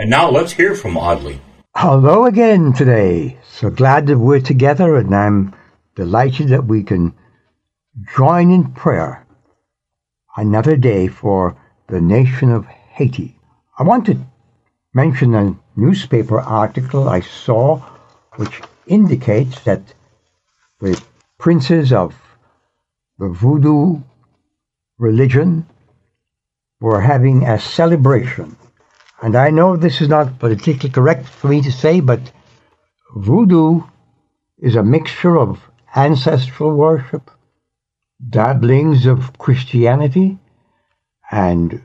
And now let's hear from Audley. Hello again today. So glad that we're together, and I'm delighted that we can join in prayer another day for the nation of Haiti. I want to mention a newspaper article I saw which indicates that the princes of the voodoo religion were having a celebration and I know this is not politically correct for me to say, but voodoo is a mixture of ancestral worship, dabblings of Christianity, and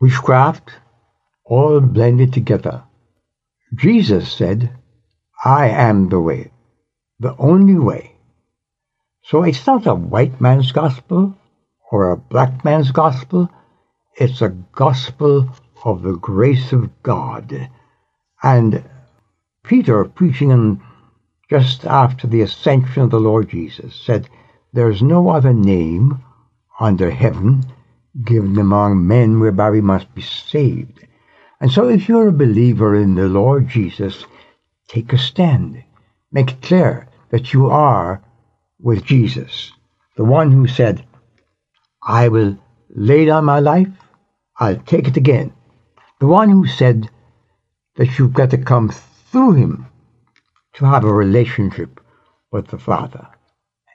witchcraft, all blended together. Jesus said, I am the way, the only way. So it's not a white man's gospel or a black man's gospel, it's a gospel of the grace of God. And Peter, preaching on just after the ascension of the Lord Jesus, said, There is no other name under heaven given among men whereby we must be saved. And so, if you're a believer in the Lord Jesus, take a stand. Make it clear that you are with Jesus, the one who said, I will lay down my life, I'll take it again. The one who said that you've got to come through him to have a relationship with the Father.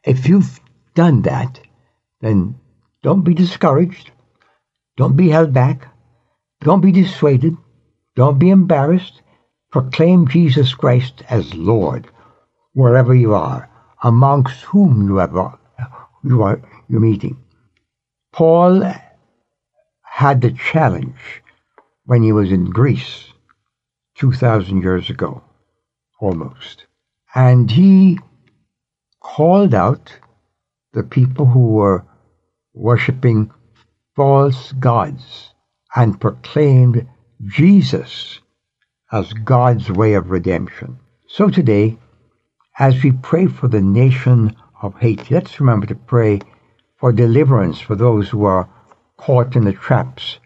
If you've done that, then don't be discouraged. Don't be held back. Don't be dissuaded. Don't be embarrassed. Proclaim Jesus Christ as Lord wherever you are, amongst whom you, have, you are you're meeting. Paul had the challenge when he was in Greece 2,000 years ago, almost. And he called out the people who were worshipping false gods and proclaimed Jesus as God's way of redemption. So today, as we pray for the nation of Haiti, let's remember to pray for deliverance for those who are caught in the traps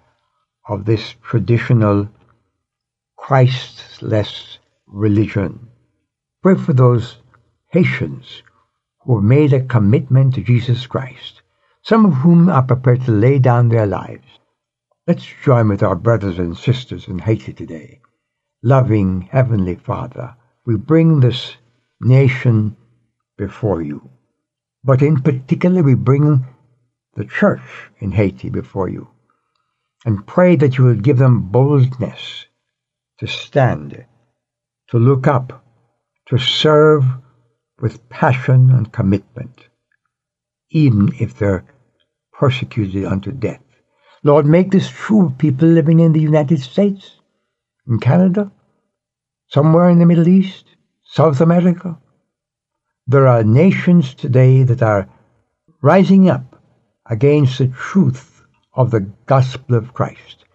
of this traditional Christless religion. Pray for those Haitians who have made a commitment to Jesus Christ, some of whom are prepared to lay down their lives. Let's join with our brothers and sisters in Haiti today. Loving Heavenly Father, we bring this nation before you. But in particular, we bring the church in Haiti before you and pray that you will give them boldness to stand, to look up, to serve with passion and commitment, even if they're persecuted unto death. Lord, make this true of people living in the United States, in Canada, somewhere in the Middle East, South America. There are nations today that are rising up against the truth of the gospel of Christ.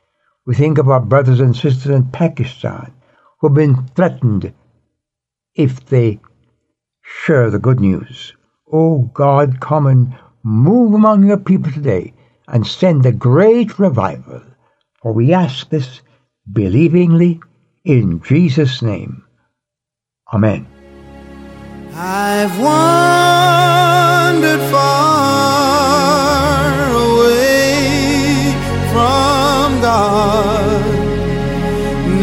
We think of our brothers and sisters in Pakistan who have been threatened if they share the good news. Oh God, come and move among your people today and send a great revival. For we ask this believingly in Jesus' name. Amen. I've wandered